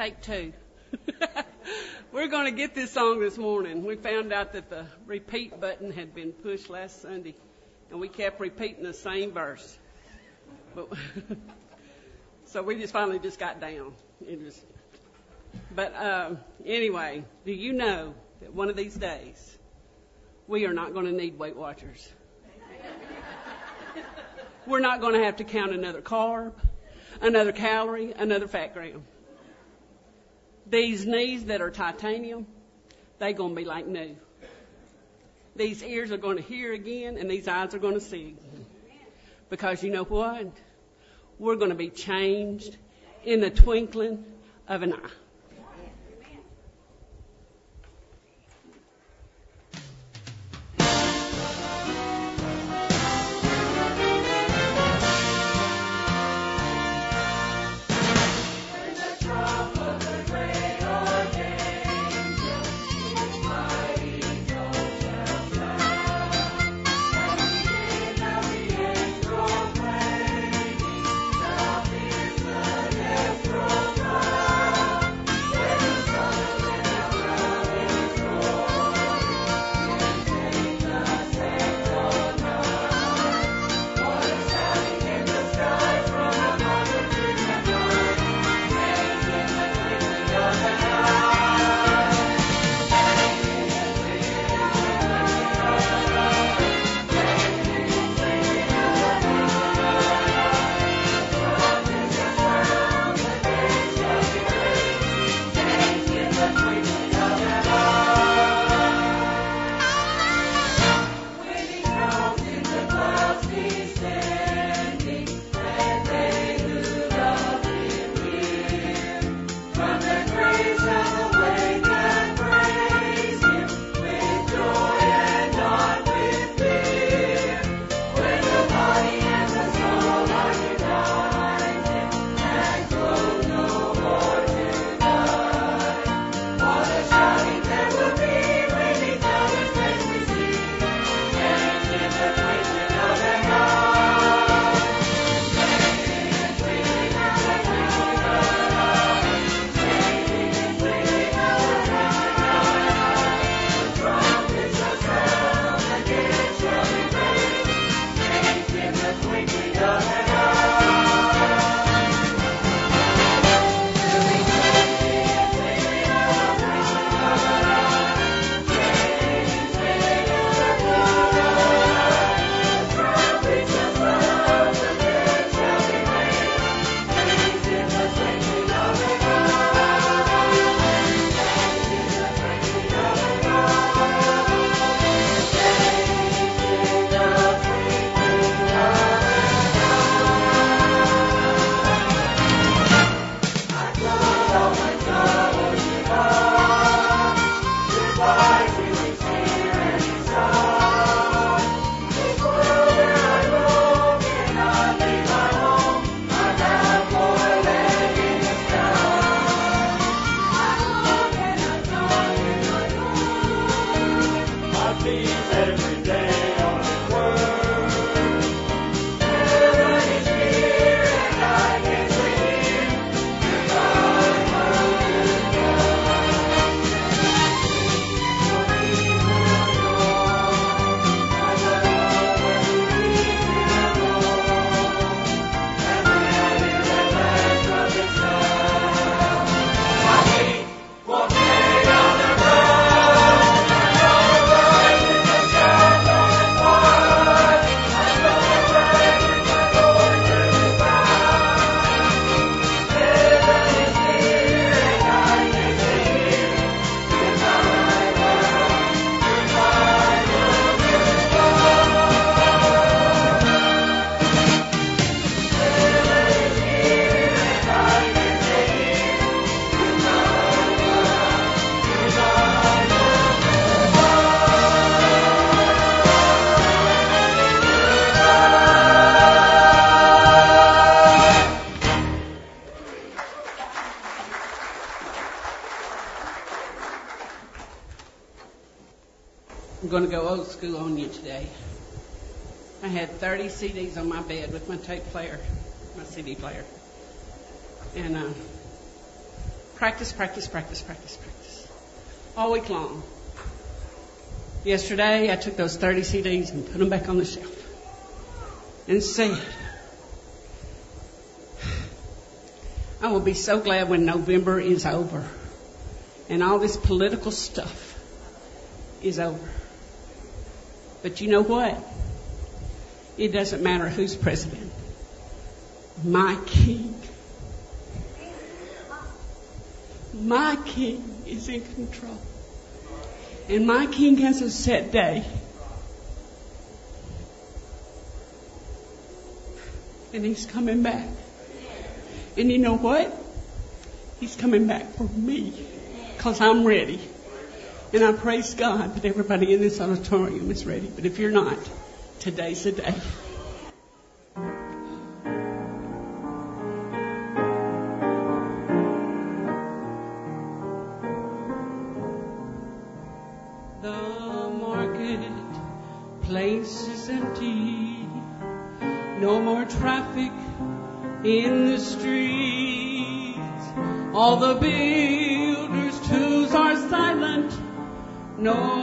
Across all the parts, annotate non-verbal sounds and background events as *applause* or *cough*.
take two. *laughs* We're going to get this song this morning. We found out that the repeat button had been pushed last Sunday, and we kept repeating the same verse. But *laughs* so we just finally just got down. It just, but uh, anyway, do you know that one of these days we are not going to need Weight Watchers? *laughs* We're not going to have to count another carb, another calorie, another fat gram. These knees that are titanium, they're going to be like new. These ears are going to hear again, and these eyes are going to see. Because you know what? We're going to be changed in the twinkling of an eye. 30 CDs on my bed with my tape player, my CD player. And uh, Practice, practice, practice, practice, practice. All week long. Yesterday, I took those 30 CDs and put them back on the shelf and said, I will be so glad when November is over and all this political stuff is over. But you know what? It doesn't matter who's president. My king, my king is in control. And my king has a set day. And he's coming back. And you know what? He's coming back for me because I'm ready. And I praise God that everybody in this auditorium is ready. But if you're not, today's the day. The market place is empty. No more traffic in the streets. All the builders' tools are silent. No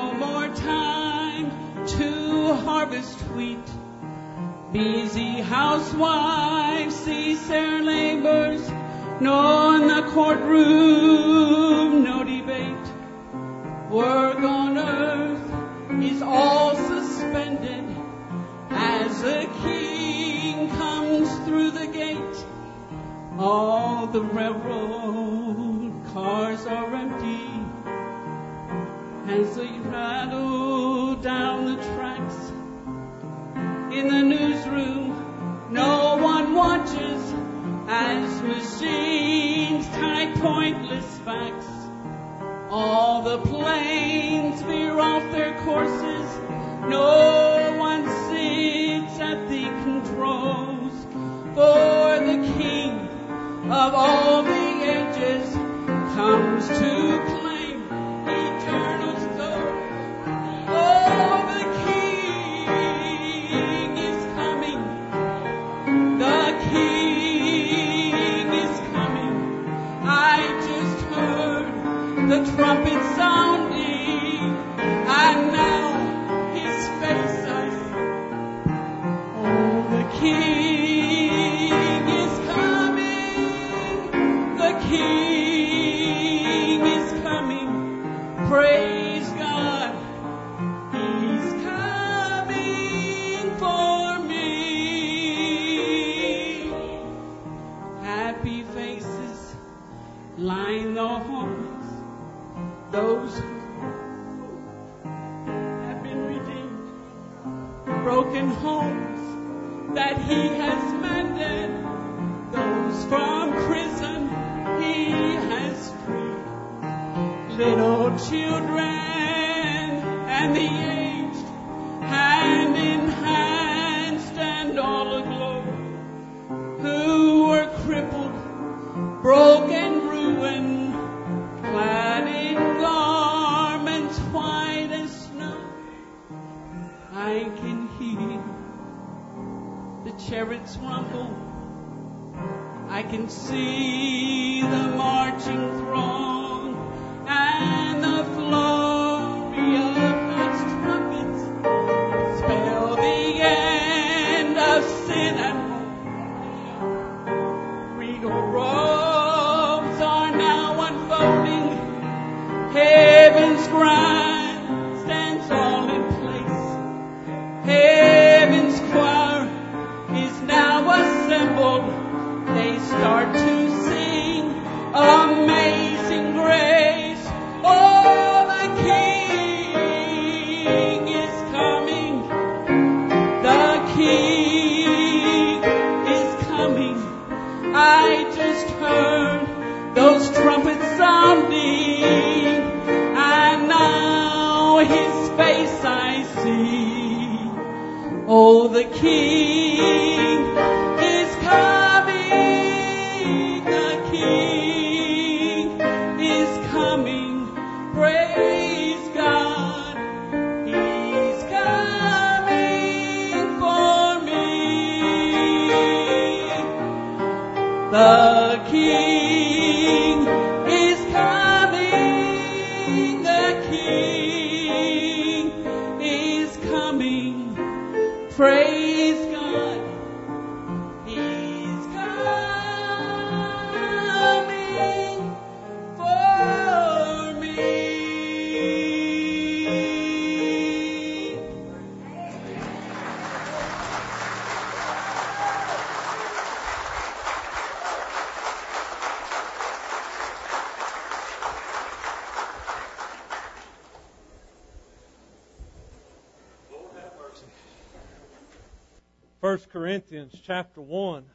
Corinthians chapter 1.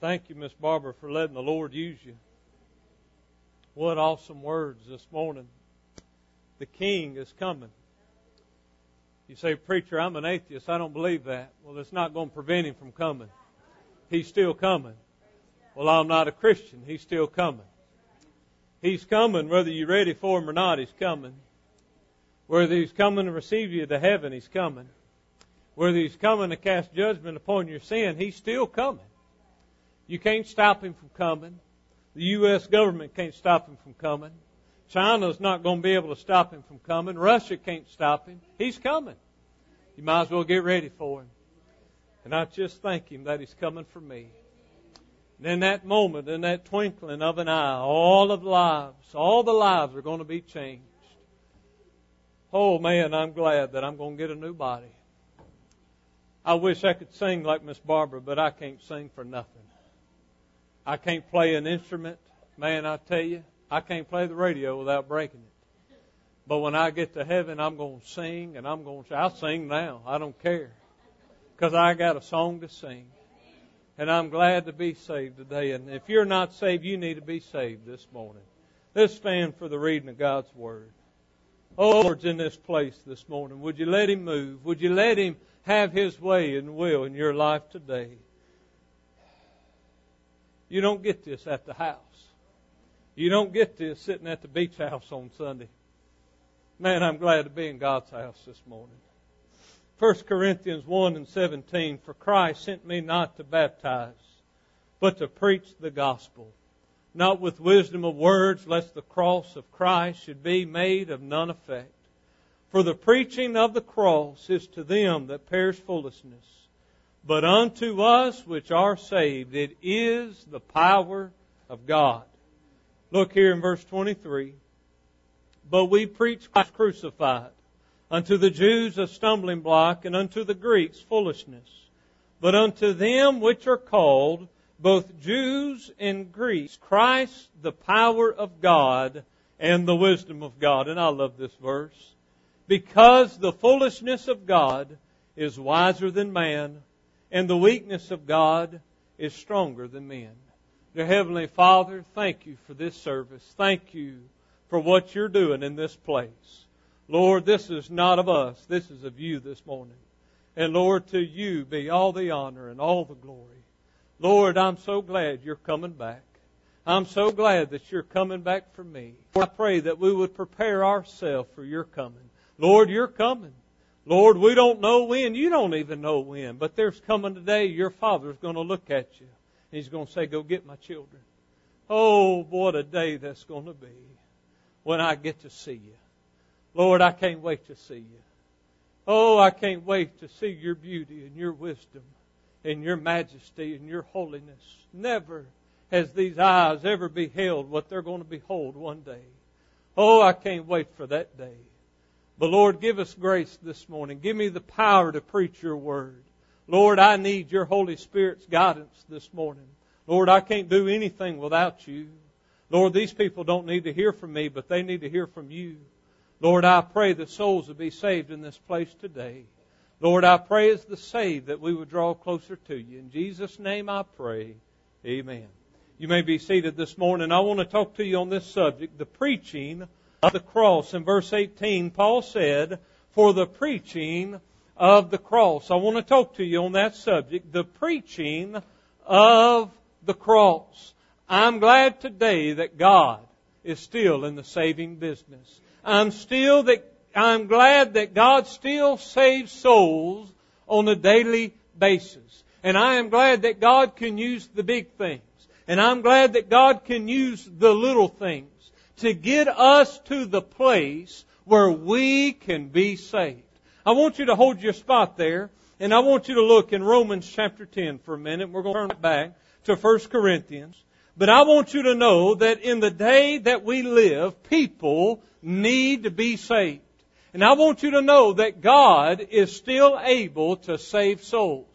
Thank you, Miss Barbara, for letting the Lord use you. What awesome words this morning. The King is coming. You say, Preacher, I'm an atheist. I don't believe that. Well, it's not going to prevent him from coming. He's still coming. Well, I'm not a Christian. He's still coming. He's coming, whether you're ready for him or not, he's coming. Whether he's coming to receive you to heaven, he's coming. Whether he's coming to cast judgment upon your sin, he's still coming. You can't stop him from coming. The U.S. government can't stop him from coming. China's not going to be able to stop him from coming. Russia can't stop him. He's coming. You might as well get ready for him. And I just thank him that he's coming for me. And in that moment, in that twinkling of an eye, all of lives, all the lives are going to be changed. Oh man, I'm glad that I'm going to get a new body. I wish I could sing like Miss Barbara, but I can't sing for nothing. I can't play an instrument. Man, I tell you, I can't play the radio without breaking it. But when I get to heaven, I'm going to sing and I'm going to, I'll sing now. I don't care. Because I got a song to sing. And I'm glad to be saved today. And if you're not saved, you need to be saved this morning. Let's stand for the reading of God's Word. Oh, Lord's in this place this morning. Would you let Him move? Would you let Him have His way and will in your life today? You don't get this at the house. You don't get this sitting at the beach house on Sunday. Man, I'm glad to be in God's house this morning. 1 Corinthians 1 and 17, For Christ sent me not to baptize, but to preach the gospel, not with wisdom of words, lest the cross of Christ should be made of none effect. For the preaching of the cross is to them that perish foolishness, but unto us which are saved it is the power of God. Look here in verse 23. But we preach Christ crucified, unto the Jews a stumbling block, and unto the Greeks foolishness. But unto them which are called, both Jews and Greeks, Christ the power of God and the wisdom of God. And I love this verse. Because the foolishness of God is wiser than man, and the weakness of God is stronger than men. Dear Heavenly Father, thank you for this service. Thank you for what you're doing in this place. Lord, this is not of us. This is of you this morning. And Lord, to you be all the honor and all the glory. Lord, I'm so glad you're coming back. I'm so glad that you're coming back for me. I pray that we would prepare ourselves for your coming. Lord, you're coming. Lord, we don't know when. You don't even know when. But there's coming today. Your Father's going to look at you And He's going to say, Go get my children. Oh, what a day that's going to be when I get to see you. Lord, I can't wait to see you. Oh, I can't wait to see your beauty and your wisdom and your majesty and your holiness. Never has these eyes ever beheld what they're going to behold one day. Oh, I can't wait for that day. But Lord, give us grace this morning. Give me the power to preach your word. Lord, I need your Holy Spirit's guidance this morning. Lord, I can't do anything without you. Lord, these people don't need to hear from me, but they need to hear from you. Lord, I pray that souls will be saved in this place today. Lord, I pray as the saved that we would draw closer to you. In Jesus' name I pray. Amen. You may be seated this morning. I want to talk to you on this subject, the preaching of the cross. In verse 18, Paul said, For the preaching of the cross. I want to talk to you on that subject, the preaching of the cross. I'm glad today that God is still in the saving business. I'm still that, I'm glad that God still saves souls on a daily basis. And I am glad that God can use the big things. And I'm glad that God can use the little things to get us to the place where we can be saved. I want you to hold your spot there, and I want you to look in Romans chapter 10 for a minute. We're going to turn it back to 1 Corinthians. But I want you to know that in the day that we live, people need to be saved. And I want you to know that God is still able to save souls.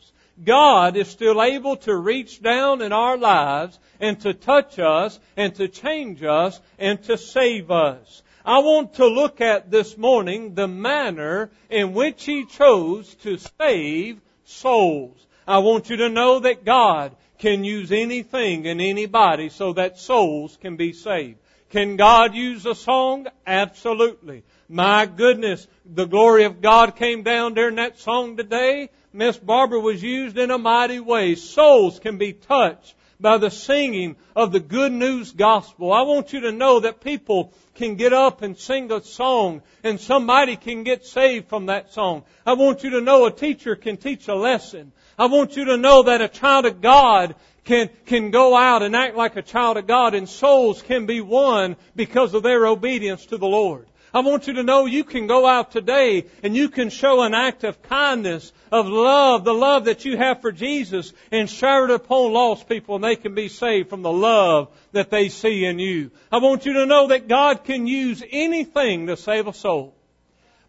God is still able to reach down in our lives and to touch us and to change us and to save us. I want to look at this morning the manner in which He chose to save souls. I want you to know that God can use anything and anybody so that souls can be saved. Can God use a song? Absolutely. My goodness, the glory of God came down during that song today. Miss Barbara was used in a mighty way. Souls can be touched by the singing of the good news gospel. I want you to know that people can get up and sing a song and somebody can get saved from that song. I want you to know a teacher can teach a lesson. I want you to know that a child of God can, can go out and act like a child of God and souls can be won because of their obedience to the Lord. I want you to know you can go out today and you can show an act of kindness, of love, the love that you have for Jesus and share it upon lost people and they can be saved from the love that they see in you. I want you to know that God can use anything to save a soul.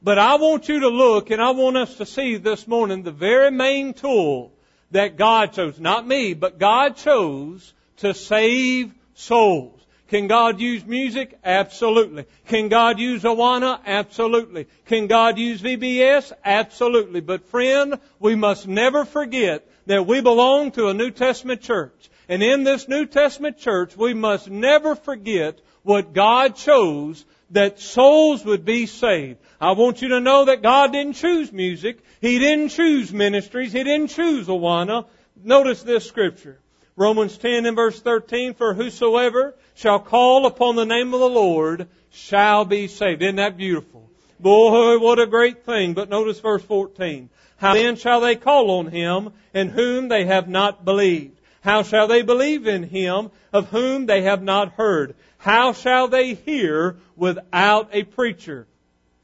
But I want you to look and I want us to see this morning the very main tool that God chose, not me, but God chose to save souls. Can God use music? Absolutely. Can God use Awana? Absolutely. Can God use VBS? Absolutely. But friend, we must never forget that we belong to a New Testament church. And in this New Testament church, we must never forget what God chose that souls would be saved. I want you to know that God didn't choose music. He didn't choose ministries. He didn't choose Awana. Notice this scripture. Romans 10 and verse 13, for whosoever shall call upon the name of the Lord shall be saved. Isn't that beautiful? Boy, what a great thing. But notice verse 14. How then shall they call on him in whom they have not believed? How shall they believe in him of whom they have not heard? How shall they hear without a preacher?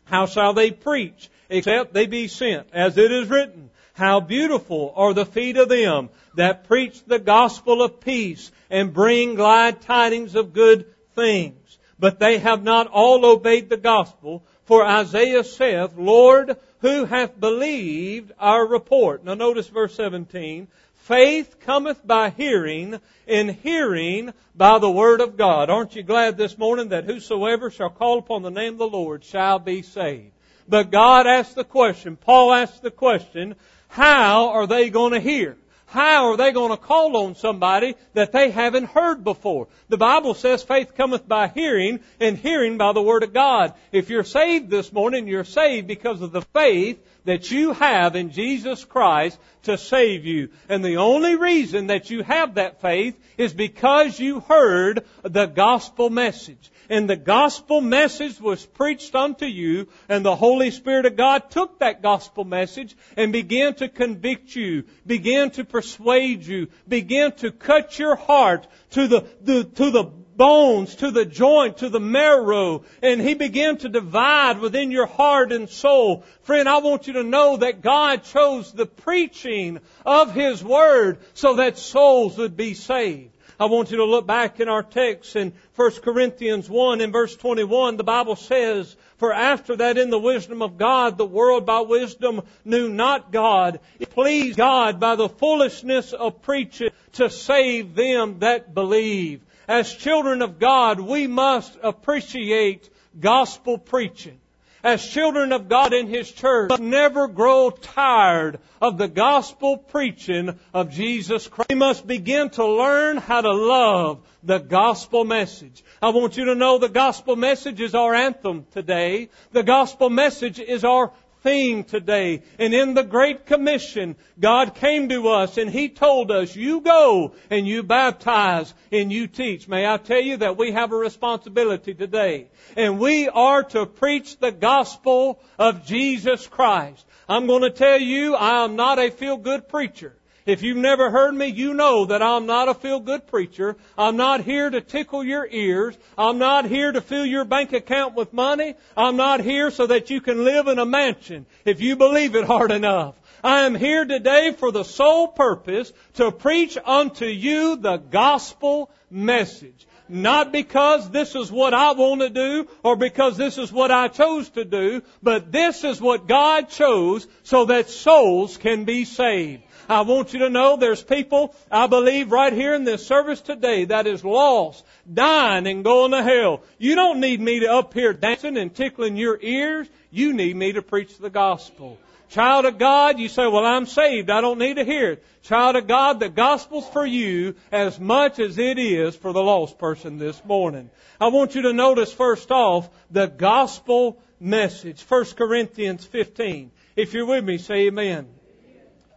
How shall they preach except they be sent? As it is written, how beautiful are the feet of them that preach the gospel of peace and bring glad tidings of good things. But they have not all obeyed the gospel. For Isaiah saith, Lord, who hath believed our report? Now notice verse 17. Faith cometh by hearing, and hearing by the word of God. Aren't you glad this morning that whosoever shall call upon the name of the Lord shall be saved? But God asked the question, Paul asked the question, how are they going to hear? How are they going to call on somebody that they haven't heard before? The Bible says faith cometh by hearing and hearing by the Word of God. If you're saved this morning, you're saved because of the faith that you have in Jesus Christ to save you. And the only reason that you have that faith is because you heard the gospel message and the gospel message was preached unto you, and the Holy Spirit of God took that gospel message and began to convict you, began to persuade you, began to cut your heart to the, the to the bones, to the joint, to the marrow, and He began to divide within your heart and soul. Friend, I want you to know that God chose the preaching of His Word so that souls would be saved. I want you to look back in our text in 1 Corinthians 1 in verse 21. The Bible says, For after that in the wisdom of God, the world by wisdom knew not God. It pleased God by the foolishness of preaching to save them that believe. As children of God, we must appreciate gospel preaching as children of God in His church, we must never grow tired of the gospel preaching of Jesus Christ. We must begin to learn how to love the gospel message. I want you to know the gospel message is our anthem today. The gospel message is our theme today. And in the Great Commission, God came to us and He told us, you go and you baptize and you teach. May I tell you that we have a responsibility today. And we are to preach the gospel of Jesus Christ. I'm going to tell you, I am not a feel good preacher. If you've never heard me, you know that I'm not a feel good preacher. I'm not here to tickle your ears. I'm not here to fill your bank account with money. I'm not here so that you can live in a mansion if you believe it hard enough. I am here today for the sole purpose to preach unto you the gospel message. Not because this is what I want to do or because this is what I chose to do, but this is what God chose so that souls can be saved. I want you to know there's people, I believe, right here in this service today that is lost, dying and going to hell. You don't need me to up here dancing and tickling your ears. You need me to preach the gospel. Child of God, you say, well, I'm saved. I don't need to hear it. Child of God, the gospel's for you as much as it is for the lost person this morning. I want you to notice first off the gospel message. 1 Corinthians 15. If you're with me, say amen.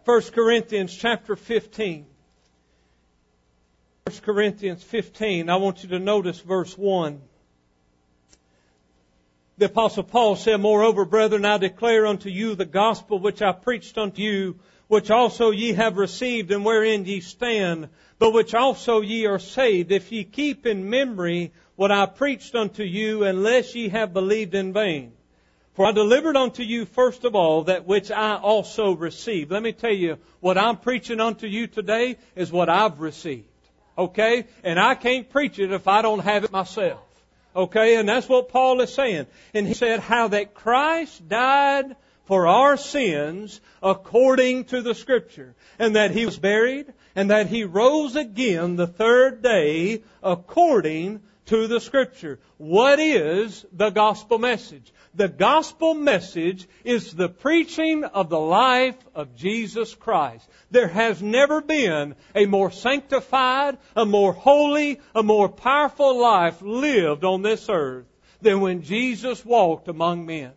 1 Corinthians chapter 15. 1 Corinthians 15. I want you to notice verse 1. The apostle Paul said, Moreover, brethren, I declare unto you the gospel which I preached unto you, which also ye have received and wherein ye stand, but which also ye are saved, if ye keep in memory what I preached unto you, unless ye have believed in vain. For I delivered unto you first of all that which I also received. Let me tell you, what I'm preaching unto you today is what I've received. Okay? And I can't preach it if I don't have it myself. Okay, and that's what Paul is saying. And he said how that Christ died for our sins according to the scripture, and that he was buried, and that he rose again the third day according to the scripture. What is the gospel message? The gospel message is the preaching of the life of Jesus Christ. There has never been a more sanctified, a more holy, a more powerful life lived on this earth than when Jesus walked among men.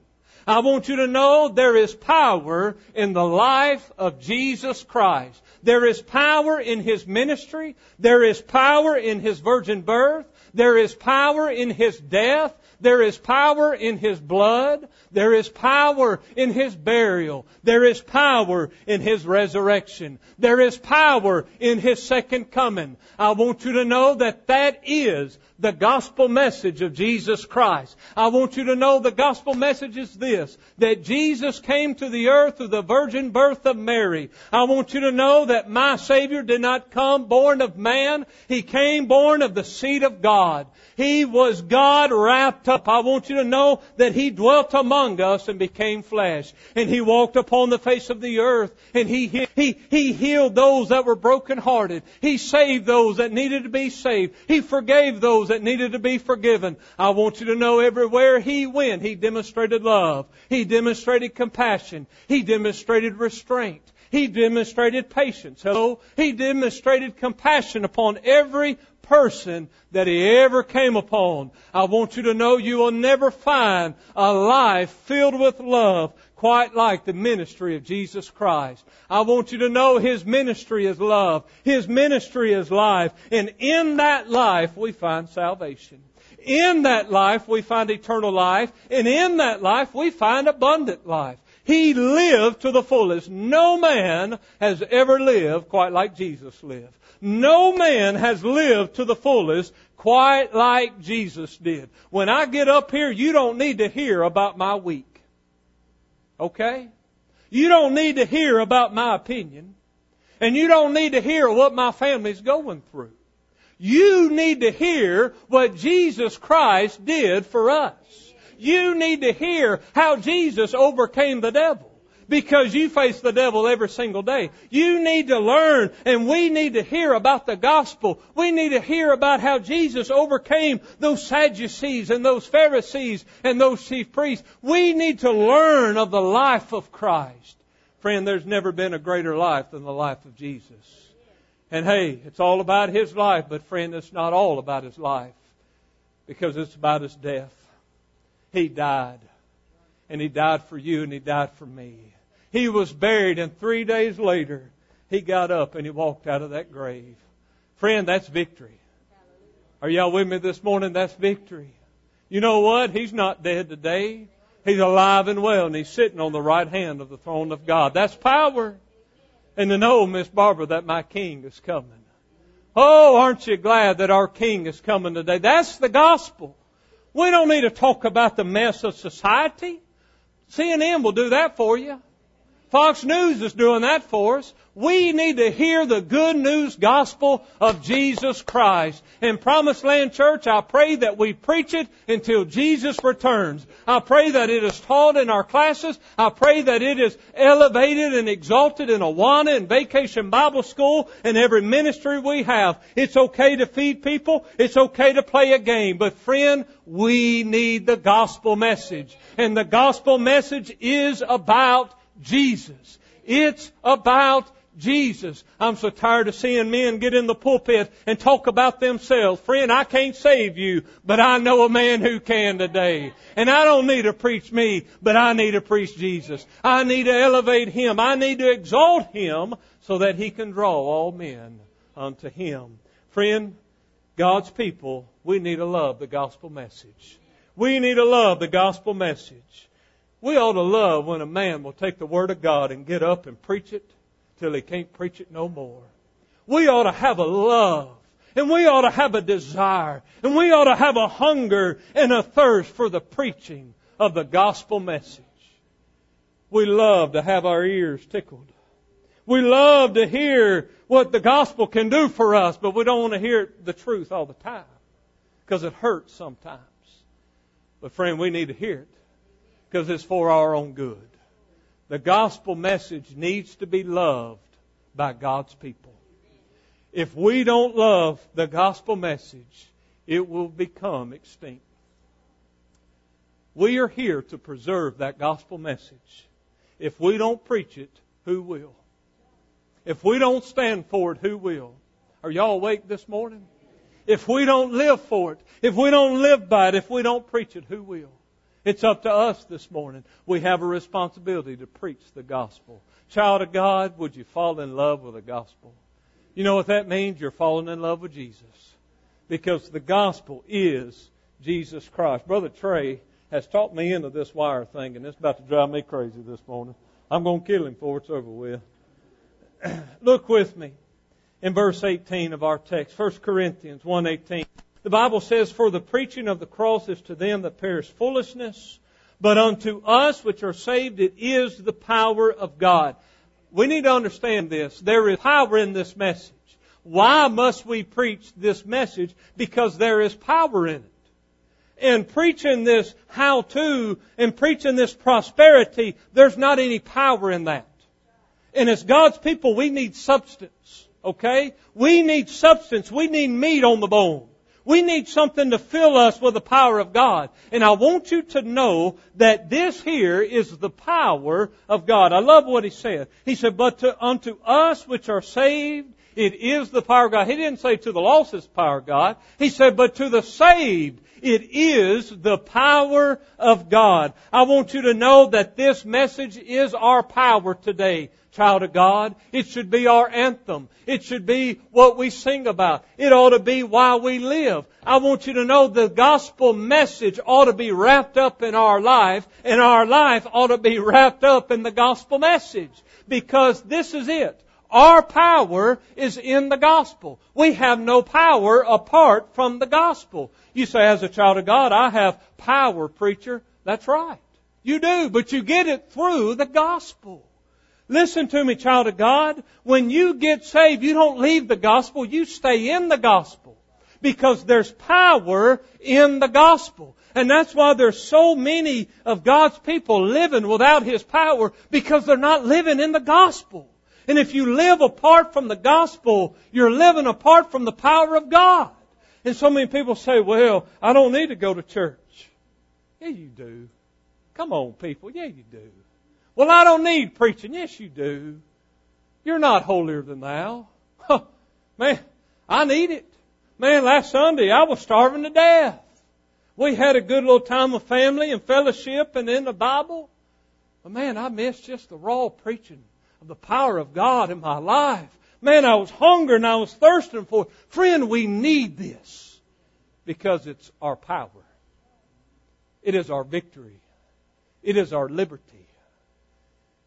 I want you to know there is power in the life of Jesus Christ. There is power in His ministry. There is power in His virgin birth. There is power in His death. There is power in His blood. There is power in His burial. There is power in His resurrection. There is power in His second coming. I want you to know that that is the gospel message of Jesus Christ. I want you to know the gospel message is this, that Jesus came to the earth through the virgin birth of Mary. I want you to know that my Savior did not come born of man. He came born of the seed of God. He was God wrapped up. I want you to know that He dwelt among us and became flesh. And He walked upon the face of the earth and He, He, He healed those that were brokenhearted. He saved those that needed to be saved. He forgave those that needed to be forgiven. I want you to know everywhere He went, He demonstrated love. He demonstrated compassion. He demonstrated restraint. He demonstrated patience. Hello? He demonstrated compassion upon every person that he ever came upon. I want you to know you will never find a life filled with love quite like the ministry of Jesus Christ. I want you to know His ministry is love. His ministry is life. And in that life we find salvation. In that life we find eternal life. And in that life we find abundant life. He lived to the fullest. No man has ever lived quite like Jesus lived. No man has lived to the fullest quite like Jesus did. When I get up here, you don't need to hear about my week. Okay? You don't need to hear about my opinion. And you don't need to hear what my family's going through. You need to hear what Jesus Christ did for us. You need to hear how Jesus overcame the devil because you face the devil every single day. You need to learn and we need to hear about the gospel. We need to hear about how Jesus overcame those Sadducees and those Pharisees and those chief priests. We need to learn of the life of Christ. Friend, there's never been a greater life than the life of Jesus. And hey, it's all about His life, but friend, it's not all about His life because it's about His death. He died. And He died for you and He died for me. He was buried, and three days later, he got up and he walked out of that grave. Friend, that's victory. Are y'all with me this morning? That's victory. You know what? He's not dead today. He's alive and well, and he's sitting on the right hand of the throne of God. That's power. And to know, Miss Barbara, that my King is coming. Oh, aren't you glad that our King is coming today? That's the gospel. We don't need to talk about the mess of society. CNN will do that for you. Fox News is doing that for us. We need to hear the good news gospel of Jesus Christ. In Promised Land Church, I pray that we preach it until Jesus returns. I pray that it is taught in our classes. I pray that it is elevated and exalted in Awana and Vacation Bible School and every ministry we have. It's okay to feed people. It's okay to play a game. But friend, we need the gospel message. And the gospel message is about Jesus. It's about Jesus. I'm so tired of seeing men get in the pulpit and talk about themselves. Friend, I can't save you, but I know a man who can today. And I don't need to preach me, but I need to preach Jesus. I need to elevate Him. I need to exalt Him so that He can draw all men unto Him. Friend, God's people, we need to love the gospel message. We need to love the gospel message. We ought to love when a man will take the Word of God and get up and preach it till he can't preach it no more. We ought to have a love and we ought to have a desire and we ought to have a hunger and a thirst for the preaching of the gospel message. We love to have our ears tickled. We love to hear what the gospel can do for us, but we don't want to hear the truth all the time because it hurts sometimes. But friend, we need to hear it because it's for our own good. The gospel message needs to be loved by God's people. If we don't love the gospel message, it will become extinct. We are here to preserve that gospel message. If we don't preach it, who will? If we don't stand for it, who will? Are y'all awake this morning? If we don't live for it, if we don't live by it, if we don't preach it, who will? It's up to us this morning. We have a responsibility to preach the gospel. Child of God, would you fall in love with the gospel? You know what that means? You're falling in love with Jesus. Because the gospel is Jesus Christ. Brother Trey has talked me into this wire thing, and it's about to drive me crazy this morning. I'm going to kill him before it's over with. *clears throat* Look with me in verse 18 of our text, 1 Corinthians 1.18. The Bible says, For the preaching of the cross is to them that perish foolishness, but unto us which are saved it is the power of God. We need to understand this. There is power in this message. Why must we preach this message? Because there is power in it. And preaching this how to and preaching this prosperity, there's not any power in that. And as God's people, we need substance. Okay? We need substance. We need meat on the bone. We need something to fill us with the power of God. And I want you to know that this here is the power of God. I love what he said. He said, but to, unto us which are saved, it is the power of God. He didn't say to the lost is power of God. He said, but to the saved, it is the power of God. I want you to know that this message is our power today child of God. It should be our anthem. It should be what we sing about. It ought to be why we live. I want you to know the gospel message ought to be wrapped up in our life, and our life ought to be wrapped up in the gospel message. Because this is it. Our power is in the gospel. We have no power apart from the gospel. You say, as a child of God, I have power, preacher. That's right. You do, but you get it through the gospel. Listen to me, child of God. When you get saved, you don't leave the gospel, you stay in the gospel. Because there's power in the gospel. And that's why there's so many of God's people living without His power because they're not living in the gospel. And if you live apart from the gospel, you're living apart from the power of God. And so many people say, well, I don't need to go to church. Yeah, you do. Come on, people. Yeah, you do. Well, I don't need preaching. Yes, you do. You're not holier than thou. Huh. *laughs* Man, I need it. Man, last Sunday I was starving to death. We had a good little time of family and fellowship and in the Bible. But man, I missed just the raw preaching of the power of God in my life. Man, I was hungry and I was thirsting for it. Friend, we need this because it's our power. It is our victory. It is our liberty.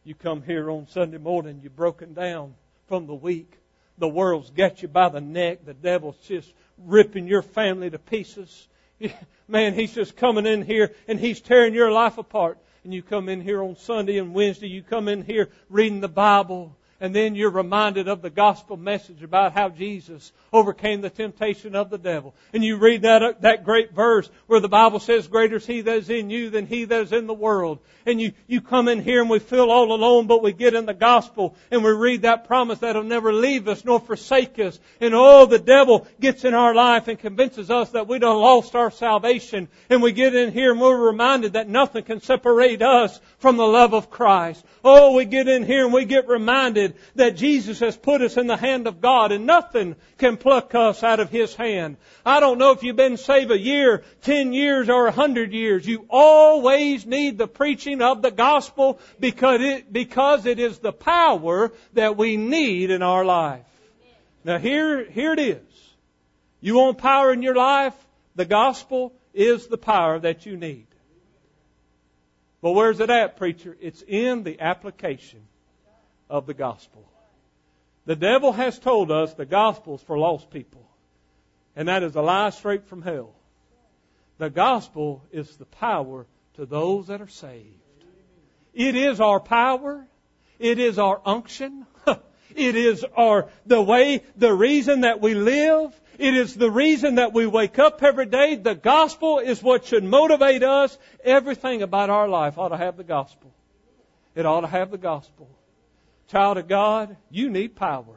You come here on Sunday morning, you're broken down from the week. The world's got you by the neck. The devil's just ripping your family to pieces. *laughs* Man, he's just coming in here and he's tearing your life apart. And you come in here on Sunday and Wednesday, you come in here reading the Bible And then you're reminded of the gospel message about how Jesus overcame the temptation of the devil. And you read that, uh, that great verse where the Bible says, greater is he that is in you than he that is in the world. And you, you come in here and we feel all alone, but we get in the gospel and we read that promise that he'll never leave us nor forsake us. And oh, the devil gets in our life and convinces us that we done lost our salvation. And we get in here and we're reminded that nothing can separate us from the love of Christ. Oh, we get in here and we get reminded that Jesus has put us in the hand of God and nothing can pluck us out of His hand. I don't know if you've been saved a year, ten years, or a hundred years. You always need the preaching of the gospel because it, because it is the power that we need in our life. Now here, here it is. You want power in your life? The gospel is the power that you need. But where's it at, preacher? It's in the application of the gospel. The devil has told us the gospel's for lost people. And that is a lie straight from hell. The gospel is the power to those that are saved. It is our power. It is our unction. *laughs* It is our, the way, the reason that we live. It is the reason that we wake up every day. The gospel is what should motivate us. Everything about our life ought to have the gospel. It ought to have the gospel. Child of God, you need power.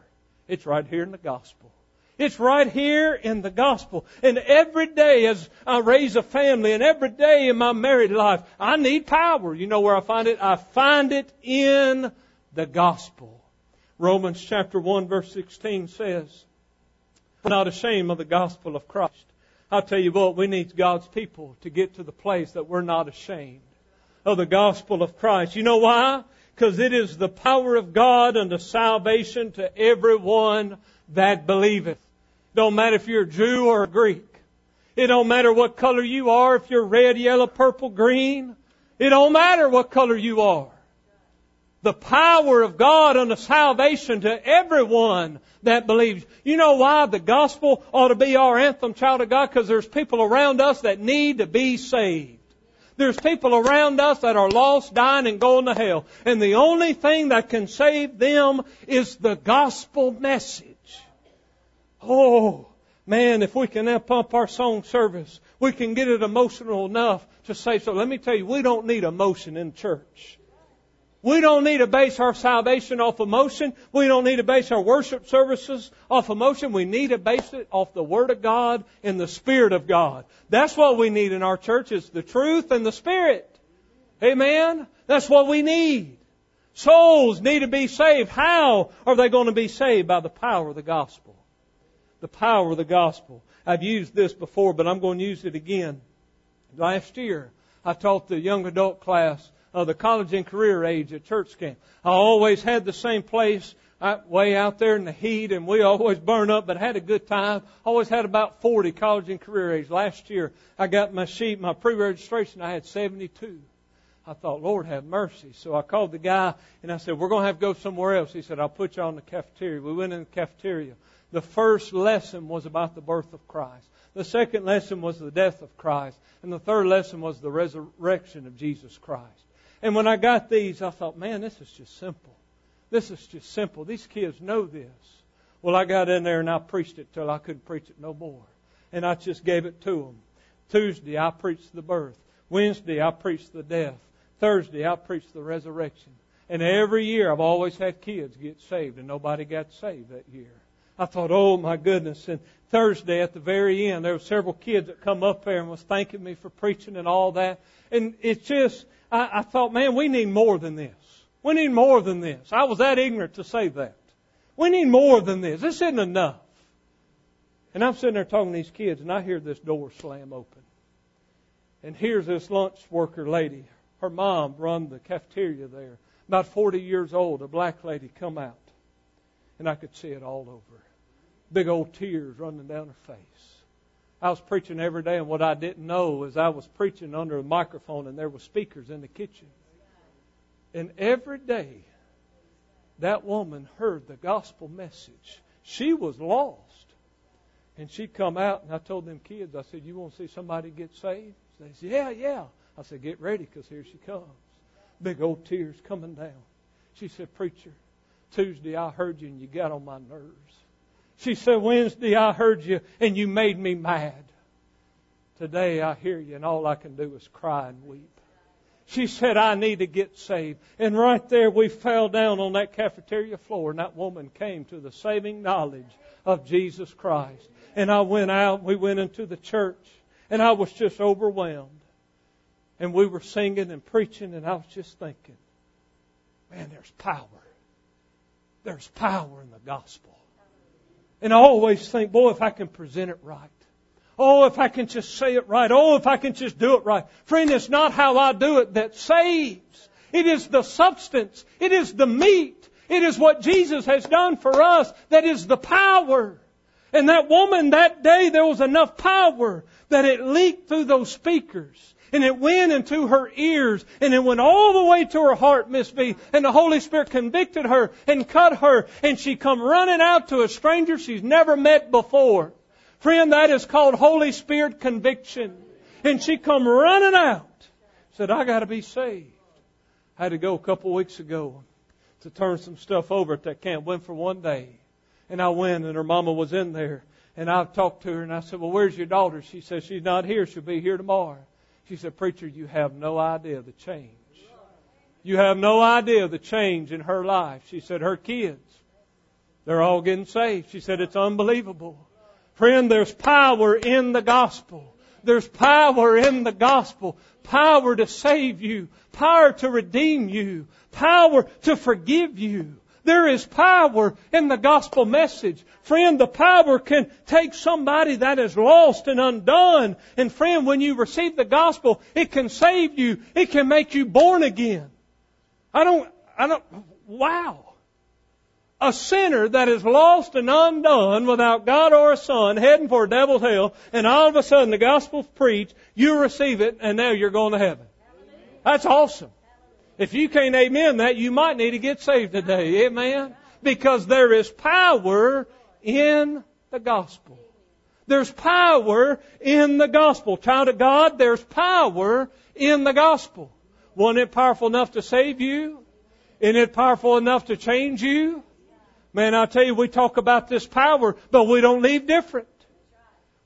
It's right here in the gospel. It's right here in the gospel. And every day as I raise a family and every day in my married life, I need power. You know where I find it? I find it in the gospel. Romans chapter 1 verse 16 says, I'm not ashamed of the gospel of Christ. I'll tell you what, we need God's people to get to the place that we're not ashamed of the gospel of Christ. You know why? Because it is the power of God unto salvation to everyone that believeth. Don't matter if you're a Jew or a Greek. It don't matter what color you are, if you're red, yellow, purple, green. It don't matter what color you are. The power of God unto salvation to everyone that believes. You know why the gospel ought to be our anthem, child of God? Because there's people around us that need to be saved. There's people around us that are lost, dying, and going to hell. And the only thing that can save them is the gospel message. Oh, man, if we can pump our song service, we can get it emotional enough to say so. Let me tell you, we don't need emotion in church. We don't need to base our salvation off emotion. We don't need to base our worship services off emotion. We need to base it off the Word of God and the Spirit of God. That's what we need in our church is the truth and the Spirit. Amen? That's what we need. Souls need to be saved. How are they going to be saved? By the power of the gospel. The power of the gospel. I've used this before, but I'm going to use it again. Last year, I taught the young adult class of the college and career age at church camp. I always had the same place uh, way out there in the heat, and we *laughs* always burn up, but had a good time. Always had about 40 college and career age. Last year, I got my sheet, my pre-registration, I had 72. I thought, Lord have mercy. So I called the guy and I said, we're going to have to go somewhere else. He said, I'll put you on the cafeteria. We went in the cafeteria. The first lesson was about the birth of Christ. The second lesson was the death of Christ. And the third lesson was the resurrection of Jesus Christ. And when I got these, I thought, man, this is just simple. This is just simple. These kids know this. Well, I got in there and I preached it till I couldn't preach it no more. And I just gave it to them. Tuesday, I preached the birth. Wednesday, I preached the death. Thursday, I preached the resurrection. And every year, I've always had kids get saved, and nobody got saved that year. I thought, oh my goodness. And Thursday at the very end, there were several kids that come up there and was thanking me for preaching and all that. And it's just, I, I thought, man, we need more than this. We need more than this. I was that ignorant to say that. We need more than this. This isn't enough. And I'm sitting there talking to these kids, and I hear this door slam open. And here's this lunch worker lady. Her mom run the cafeteria there. About 40 years old, a black lady come out. And I could see it all over. Big old tears running down her face. I was preaching every day, and what I didn't know is I was preaching under a microphone, and there were speakers in the kitchen. And every day, that woman heard the gospel message. She was lost. And she'd come out, and I told them kids, I said, You want to see somebody get saved? They said, Yeah, yeah. I said, Get ready, because here she comes. Big old tears coming down. She said, Preacher, Tuesday I heard you and you got on my nerves. She said, Wednesday I heard you and you made me mad. Today I hear you and all I can do is cry and weep. She said, I need to get saved. And right there we fell down on that cafeteria floor and that woman came to the saving knowledge of Jesus Christ. And I went out, we went into the church and I was just overwhelmed. And we were singing and preaching and I was just thinking, man, there's power. There's power in the gospel. And I always think, boy, if I can present it right. Oh, if I can just say it right. Oh, if I can just do it right. Friend, it's not how I do it that saves. It is the substance. It is the meat. It is what Jesus has done for us that is the power. And that woman that day, there was enough power that it leaked through those speakers. And it went into her ears and it went all the way to her heart, Miss B. And the Holy Spirit convicted her and cut her and she come running out to a stranger she's never met before. Friend, that is called Holy Spirit conviction. And she come running out. Said, I gotta be saved. I had to go a couple of weeks ago to turn some stuff over at that camp. Went for one day. And I went and her mama was in there. And I talked to her and I said, well, where's your daughter? She said, she's not here. She'll be here tomorrow. She said, preacher, you have no idea the change. You have no idea the change in her life. She said, her kids, they're all getting saved. She said, it's unbelievable. Friend, there's power in the gospel. There's power in the gospel. Power to save you. Power to redeem you. Power to forgive you. There is power in the gospel message. Friend, the power can take somebody that is lost and undone. And friend, when you receive the gospel, it can save you. It can make you born again. I don't, I don't, wow a sinner that is lost and undone without God or a son heading for a devil's hell and all of a sudden the gospel's preached, you receive it and now you're going to heaven. That's awesome. If you can't amen that, you might need to get saved today. Amen? Because there is power in the gospel. There's power in the gospel. Child of God, there's power in the gospel. Wasn't it powerful enough to save you? Isn't it powerful enough to change you? Man, I tell you, we talk about this power, but we don't leave different.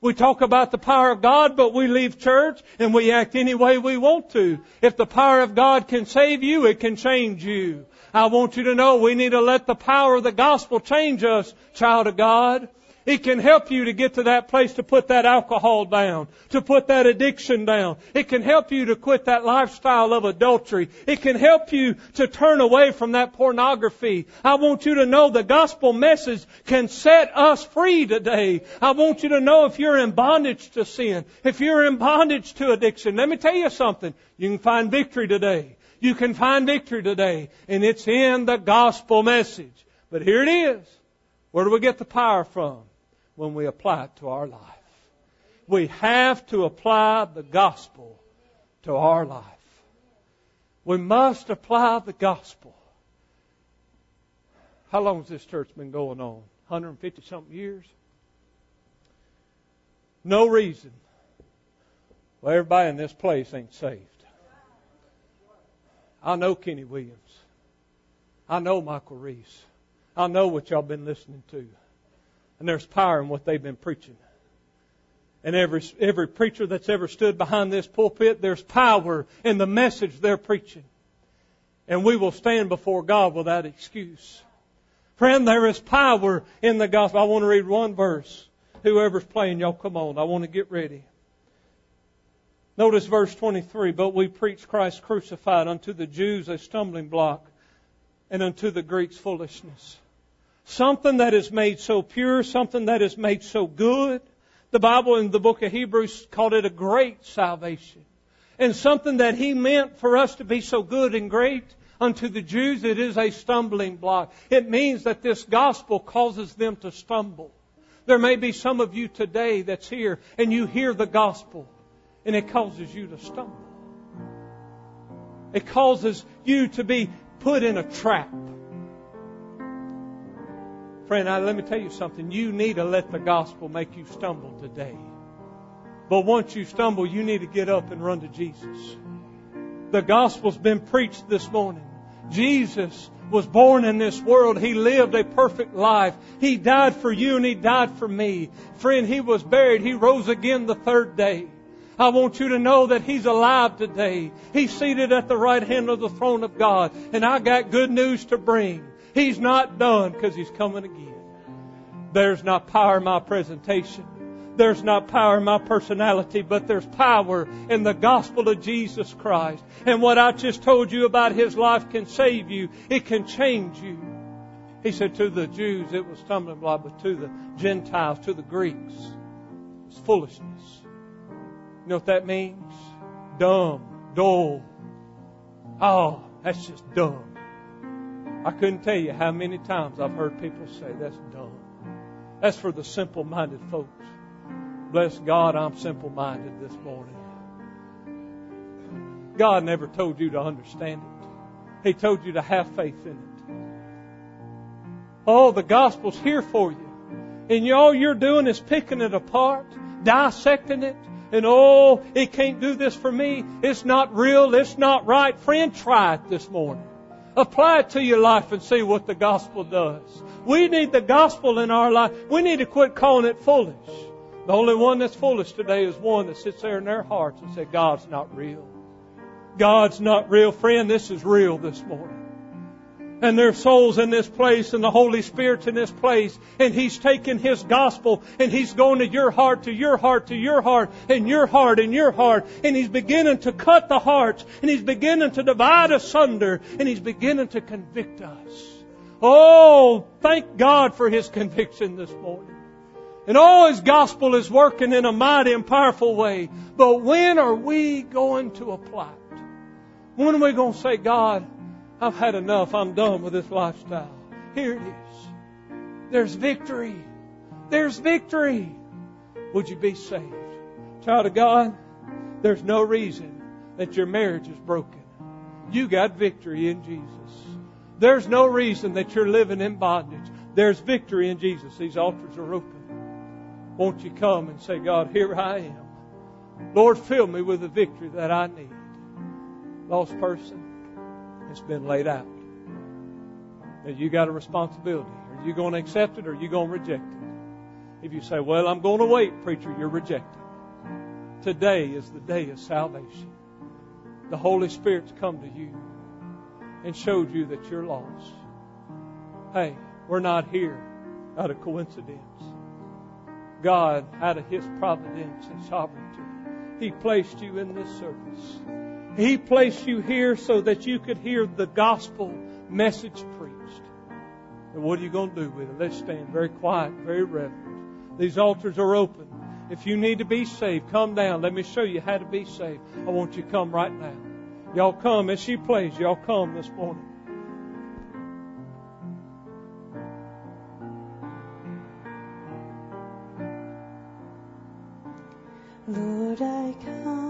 We talk about the power of God, but we leave church and we act any way we want to. If the power of God can save you, it can change you. I want you to know we need to let the power of the gospel change us, child of God. It can help you to get to that place to put that alcohol down, to put that addiction down. It can help you to quit that lifestyle of adultery. It can help you to turn away from that pornography. I want you to know the gospel message can set us free today. I want you to know if you're in bondage to sin, if you're in bondage to addiction, let me tell you something. You can find victory today. You can find victory today, and it's in the gospel message. But here it is. Where do we get the power from? When we apply it to our life. We have to apply the gospel to our life. We must apply the gospel. How long has this church been going on? 150 something years? No reason. Well, everybody in this place ain't saved. I know Kenny Williams. I know Michael Reese. I know what y'all been listening to. And there's power in what they've been preaching. And every, every preacher that's ever stood behind this pulpit, there's power in the message they're preaching. And we will stand before God without excuse. Friend, there is power in the gospel. I want to read one verse. Whoever's playing, y'all come on. I want to get ready. Notice verse 23. But we preach Christ crucified unto the Jews a stumbling block and unto the Greeks foolishness. Something that is made so pure, something that is made so good. The Bible in the book of Hebrews called it a great salvation. And something that He meant for us to be so good and great unto the Jews, it is a stumbling block. It means that this gospel causes them to stumble. There may be some of you today that's here and you hear the gospel and it causes you to stumble. It causes you to be put in a trap. Friend, I, let me tell you something. You need to let the gospel make you stumble today. But once you stumble, you need to get up and run to Jesus. The gospel's been preached this morning. Jesus was born in this world. He lived a perfect life. He died for you and He died for me. Friend, He was buried. He rose again the third day. I want you to know that He's alive today. He's seated at the right hand of the throne of God. And I got good news to bring. He's not done because He's coming again. There's not power in my presentation. There's not power in my personality, but there's power in the gospel of Jesus Christ. And what I just told you about His life can save you. It can change you. He said to the Jews it was stumbling block, but to the Gentiles, to the Greeks, it's foolishness. You know what that means? Dumb, dull. Oh, that's just dumb. I couldn't tell you how many times I've heard people say that's dumb. That's for the simple minded folks. Bless God, I'm simple minded this morning. God never told you to understand it. He told you to have faith in it. Oh, the gospel's here for you. And all you're doing is picking it apart, dissecting it, and oh, it can't do this for me. It's not real. It's not right. Friend, try it this morning. Apply it to your life and see what the gospel does. We need the gospel in our life. We need to quit calling it foolish. The only one that's foolish today is one that sits there in their hearts and says, God's not real. God's not real. Friend, this is real this morning. And their souls in this place and the Holy Spirit's in this place. And He's taking His gospel and He's going to your heart, to your heart, to your heart, and your heart, and your heart. And He's beginning to cut the hearts and He's beginning to divide asunder and He's beginning to convict us. Oh, thank God for His conviction this morning. And all His gospel is working in a mighty and powerful way. But when are we going to apply it? When are we going to say, God, I've had enough. I'm done with this lifestyle. Here it is. There's victory. There's victory. Would you be saved? Child of God, there's no reason that your marriage is broken. You got victory in Jesus. There's no reason that you're living in bondage. There's victory in Jesus. These altars are open. Won't you come and say, God, here I am. Lord, fill me with the victory that I need. Lost person, it's been laid out. Now you got a responsibility. Are you going to accept it or are you going to reject it? If you say, well, I'm going to wait, preacher, you're rejecting. Today is the day of salvation. The Holy Spirit's come to you and showed you that you're lost. Hey, we're not here out of coincidence. God, out of His providence and sovereignty, He placed you in this service. He placed you here so that you could hear the gospel message preached. And what are you going to do with it? Let's stand very quiet, very reverent. These altars are open. If you need to be saved, come down. Let me show you how to be saved. I want you to come right now. Y'all come as she plays. Y'all come this morning. Lord, I come.